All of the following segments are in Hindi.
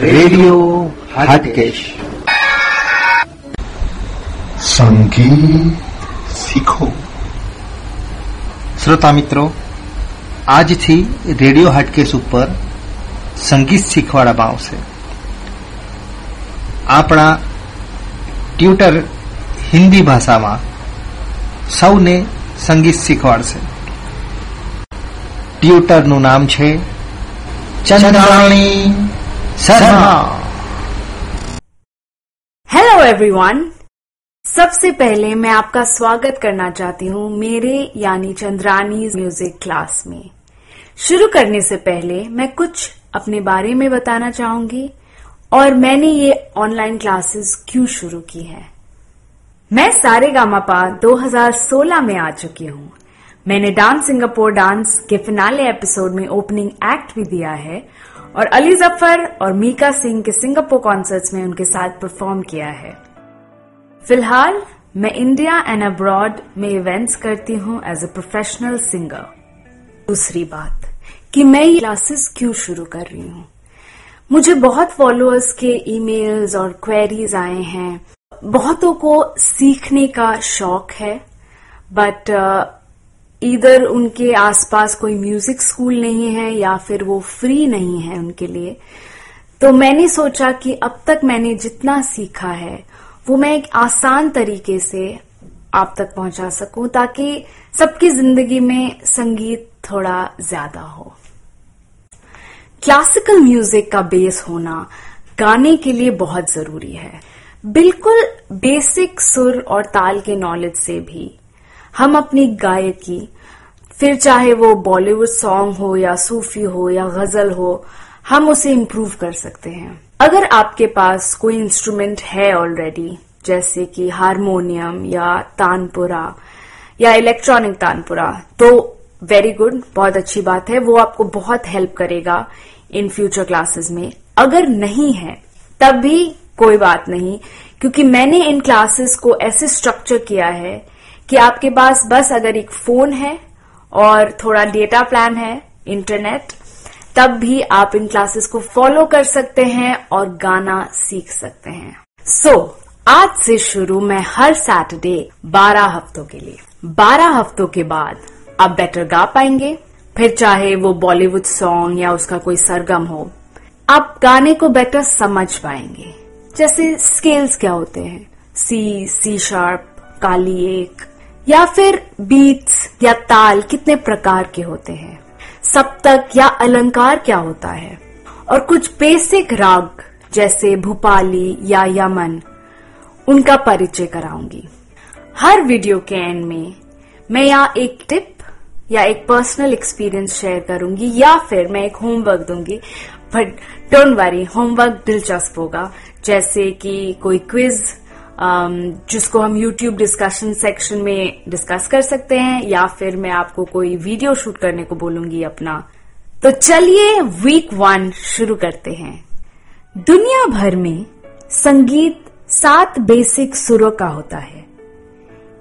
રેડિયો હાટકેશ. સંગીત શીખો. શ્રોતા મિત્રો આજથી રેડિયો હાટકેશ ઉપર સંગીત શીખવાડવામાં આવશે. આપણા ટ્યુટર હિન્દી ભાષામાં સૌને સંગીત શીખવાડશે. ટ્યુટરનું નામ છે ચંદ્રાણી. शर्मा। हेलो एवरीवन सबसे पहले मैं आपका स्वागत करना चाहती हूँ मेरे, यानी चंद्रानी म्यूज़िक क्लास में। शुरू करने से पहले मैं कुछ अपने बारे में बताना चाहूँगी और मैंने ये ऑनलाइन क्लासेस क्यों शुरू की है। मैं सारे गामापा 2016 में आ चुकी हूँ। मैंने डांस सिंगापुर डांस के फिनाले एपिसोड में ओपनिंग एक्ट भी दिया है और अली ज़फ़र और मीका सिंह के सिंगापुर कॉन्सर्ट्स में उनके साथ परफॉर्म किया है। फ़िलहाल, मैं इंडिया एंड अब्रॉड में इवेंट्स करती हूँ एज अ प्रोफेशनल सिंगर दूसरी बात, कि मैं ये क्लासेस क्यों शुरू कर रही हूँ? मुझे बहुत फॉलोअर्स के ईमेल्स और क्वेरीज आए हैं। बहुतों को सीखने का शौक है बट इधर उनके आसपास कोई म्यूज़िक स्कूल नहीं है या फिर वो फ्री नहीं है उनके लिए तो मैंने सोचा कि अब तक मैंने जितना सीखा है, वो मैं एक आसान तरीके से आप तक पहुँचा सकूँ ताकि सबकी ज़िंदगी में संगीत थोड़ा ज़्यादा हो। क्लासिकल म्यूज़िक का बेस होना गाने के लिए बहुत ज़रूरी है। बिल्कुल बेसिक सुर और ताल के नॉलेज से भी हम अपनी गायकी, फिर चाहे वो बॉलीवुड सॉन्ग हो या सूफी हो या गज़ल हो, हम उसे इम्प्रूव कर सकते हैं। अगर आपके पास कोई इंस्ट्रूमेंट है ऑलरेडी जैसे कि हारमोनियम या तानपुरा या इलेक्ट्रॉनिक तानपुरा तो वेरी गुड बहुत अच्छी बात है, वो आपको बहुत हेल्प करेगा इन फ्यूचर क्लासेस में। अगर नहीं है, तब भी कोई बात नहीं, क्योंकि मैंने इन क्लासेस को ऐसे स्ट्रक्चर किया है कि आपके पास बस अगर एक फ़ोन है और थोड़ा डेटा प्लान है इंटरनेट तब भी आप इन क्लासेस को फॉलो कर सकते हैं और गाना सीख सकते हैं। सो so, आज से शुरू मैं हर सैटरडे 12 हफ्तों के लिए। 12 हफ्तों के बाद आप बेटर गा पाएँगे। फिर चाहे वो बॉलीवुड सॉन्ग या उसका कोई सरगम हो आप गाने को बेटर समझ पाएँगे। जैसे स्केल्स क्या होते हैं? सी सी शार्प काली एक या फिर बीट्स या ताल कितने प्रकार के होते हैं? सप्तक या अलंकार क्या होता है? और कुछ बेसिक राग, जैसे भूपाली या यमन, उनका परिचय कराऊँगी। हर वीडियो के एंड में मैं यहाँ एक टिप या एक पर्सनल एक्सपीरियंस शेयर करूँगी, या फिर मैं एक होमवर्क दूँगी। बट डोंट वरी होमवर्क दिलचस्प होगा। जैसे कि कोई क्विज जिसको हम YouTube डिस्कशन सेक्शन में डिस्कस कर सकते हैं, या फिर मैं आपको कोई वीडियो शूट करने को बोलूँगी अपना। तो चलिए वीक वन शुरू करते हैं। दुनिया भर में संगीत सात बेसिक सुरों का होता है।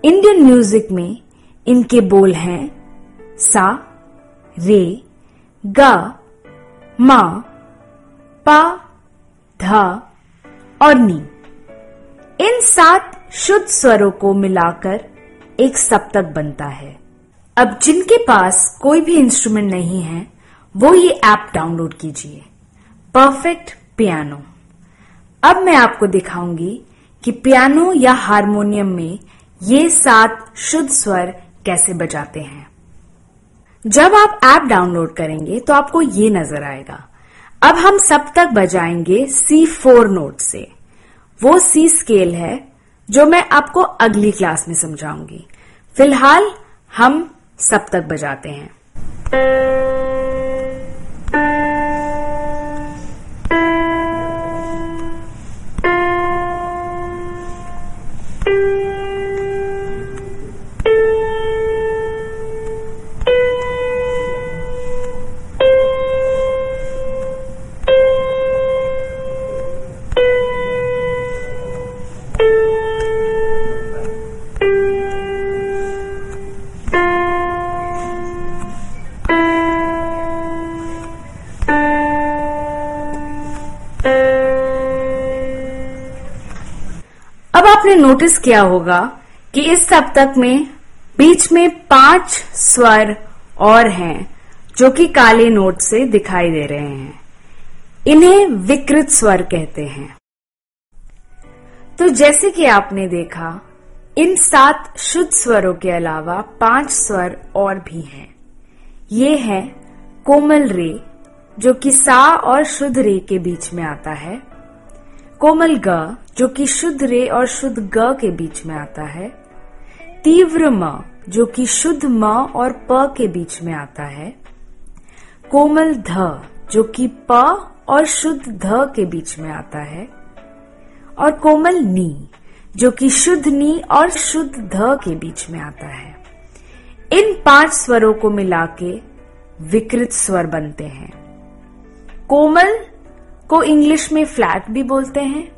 इंडियन म्यूज़िक में इनके बोल हैं सा, रे, गा, मा, पा, धा और नी। इन सात शुद्ध स्वरों को मिलाकर एक सप्तक बनता है। अब जिनके पास कोई भी इंस्ट्रूमेंट नहीं है, वो ये ऐप डाउनलोड कीजिए। परफेक्ट पियानो अब मैं आपको दिखाऊँगी कि पियानो या हारमोनियम में ये सात शुद्ध स्वर कैसे बजाते हैं। जब आप ऐप डाउनलोड करेंगे तो आपको ये नज़र आएगा। अब हम सब तक बजाएँगे सी फोर नोट से। वो सी स्केल है जो मैं आपको अगली क्लास में समझाऊँगी। फ़िलहाल हम सब तक बजाते हैं। आपने नोटिस किया होगा कि इस सप्तक में बीच में पाँच स्वर और हैं, जो कि काले नोट से दिखाई दे रहे हैं। इन्हें विकृत स्वर कहते हैं। तो जैसे कि आपने देखा, इन सात शुद्ध स्वरों के अलावा पाँच स्वर और भी हैं। ये है कोमल रे, जो कि सा और शुद्ध रे के बीच में आता है कोमल ग, जो कि शुद्ध रे और शुद्ध ग के बीच में आता है। तीव्र म, जो कि शुद्ध म और प के बीच में आता है। कोमल ध, जो कि प और शुद्ध ध के बीच में आता है। और कोमल नी, जो कि शुद्ध नी और शुद्ध ध के बीच में आता है। इन पाँच स्वरों को मिला के विकृत स्वर बनते हैं। कोमल को इंग्लिश में फ्लैट भी बोलते हैं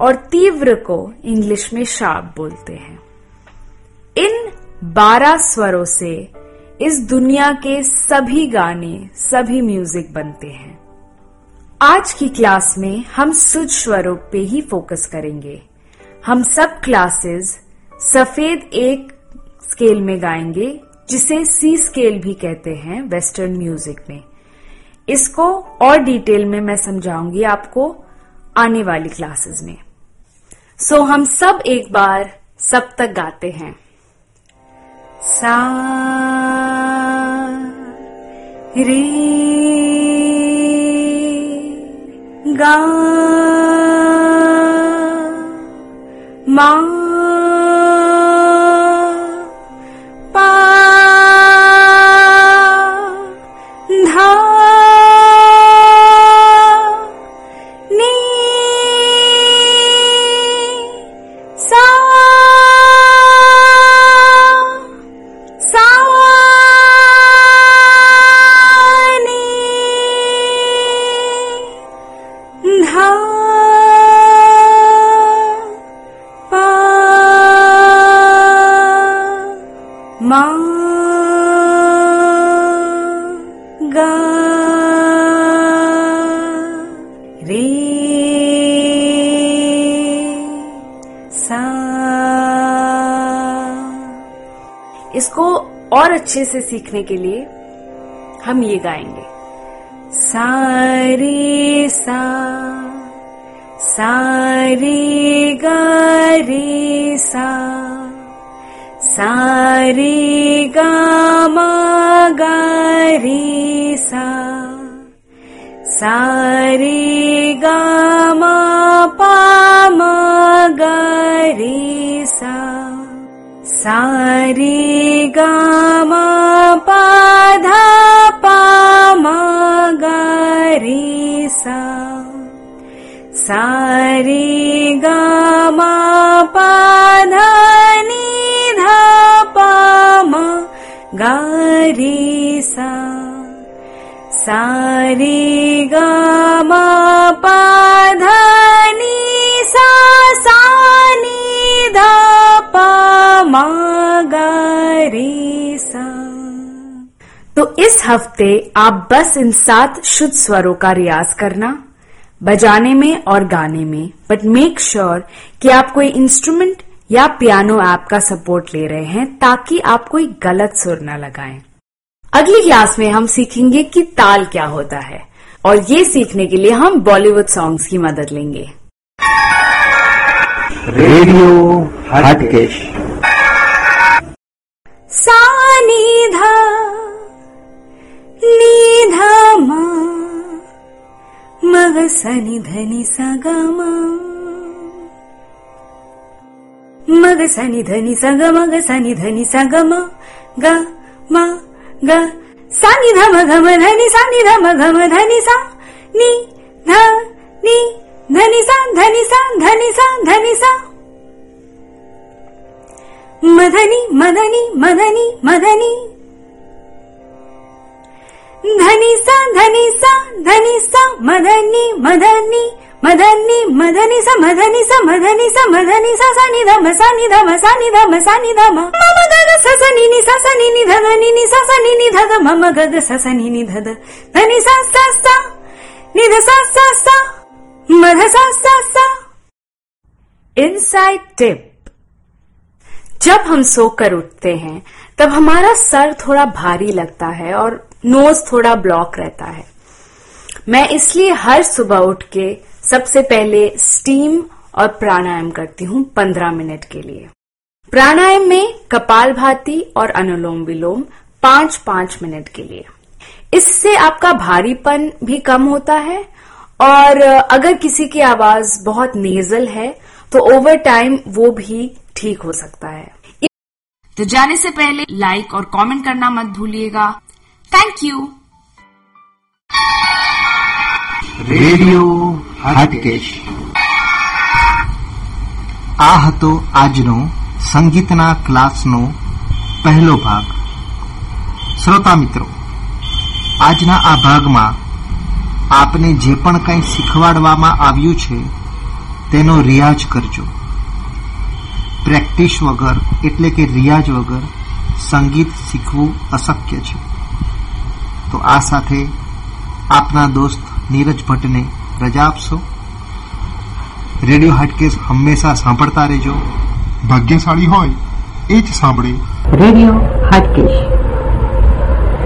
और तीव्र को इंग्लिश में शार्प बोलते हैं। इन बारह स्वरों से इस दुनिया के सभी गाने, सभी म्यूज़िक बनते हैं। आज की क्लास में हम सुज स्वरों पे ही फोकस करेंगे। हम सब क्लासेस सफ़ेद एक स्केल में गाएँगे, जिसे सी स्केल भी कहते हैं वेस्टर्न म्यूज़िक में। इसको और डिटेल में मैं समझाऊँगी आपको आने वाली क्लासेस में। सो so, हम सब एक बार सब तक गाते हैं। सा रे गा मा और अच्छे से सीखने के लिए हम ये गाएँगे। सारे सा, सारे गे सा, सारे गा गे सा, सारे गा पा गे सा। सारे गामा पाधा पामा गारे सा सारे गामा पाधा निधा पामा गारे सा सारे गामा पाधा इस हफ़्ते आप बस इन सात शुद्ध स्वरों का रियाज करना बजाने में और गाने में बट मेक श्योर कि आप कोई इंस्ट्रूमेंट या पियानो ऐप का सपोर्ट ले रहे हैं ताकि आप कोई गलत सुर न लगाएँ। अगली क्लास में हम सीखेंगे कि ताल क्या होता है और ये सीखने के लिए हम बॉलीवुड सॉन्ग्स की मदद लेंगे रेडियो हटकेश निधा निधामा नि सगमा। मग सनि धनि सगम ग म मग सनि धनि सगमग सनि धनि सा नि ध नि धनि सा धनि सा धनि सा धनि सा। मधनि मदनि मदनि मदनि धनी सा धनी सा धनी सा मदनी मदनी मदनी मदनी सा मदनी सा मदनी सा मदनी सा सा नि धम सा नि धम सा नि धम सा नि धम मम गग स स नि नि सा सा नि नि ध नि नि सा सा नि नि ध ध मम गग स स नि नि ध ध धनि सा सा सा नि ध सा सा सा, मध, सा सा सा। इनसाइड टिप जब हम सोकर उठते हैं, तब हमारा सर थोड़ा भारी लगता है और नोज़ थोड़ा ब्लॉक रहता है। मैं इसलिए हर सुबह उठ के सबसे पहले स्टीम और प्राणायाम करती हूँ पंद्रह मिनट के लिए। प्राणायाम में कपाल भाती और अनुलोम विलोम पाँच पाँच मिनट के लिए। इससे आपका भारीपन भी कम होता है और अगर किसी की आवाज़ बहुत नेजल है तो ओवर टाइम वो भी ठीक हो सकता है। तो जाने से पहले लाइक और कमेंट करना मत भूलिएगा। Thank you. રેડિયો આ હતો આજનો સંગીતના ક્લાસનો પહેલો ભાગ. શ્રોતા મિત્રો, આજના આ ભાગમાં આપને જે પણ કંઈ શીખવાડવામાં આવ્યું છે, તેનો રિયાઝ કરજો. પ્રેક્ટિસ વગર, એટલે કે રિયાઝ વગર, સંગીત શીખવું અશક્ય છે. તો આ સાથે આપના દોસ્ત નીરજ ભટ્ટને રજા આપશો. રેડિયો હાટકેસ હંમેશા સાંભળતા રહેજો. ભાગ્યશાળી હોય એ જ સાંભળે. રેડિયો હાટકેશ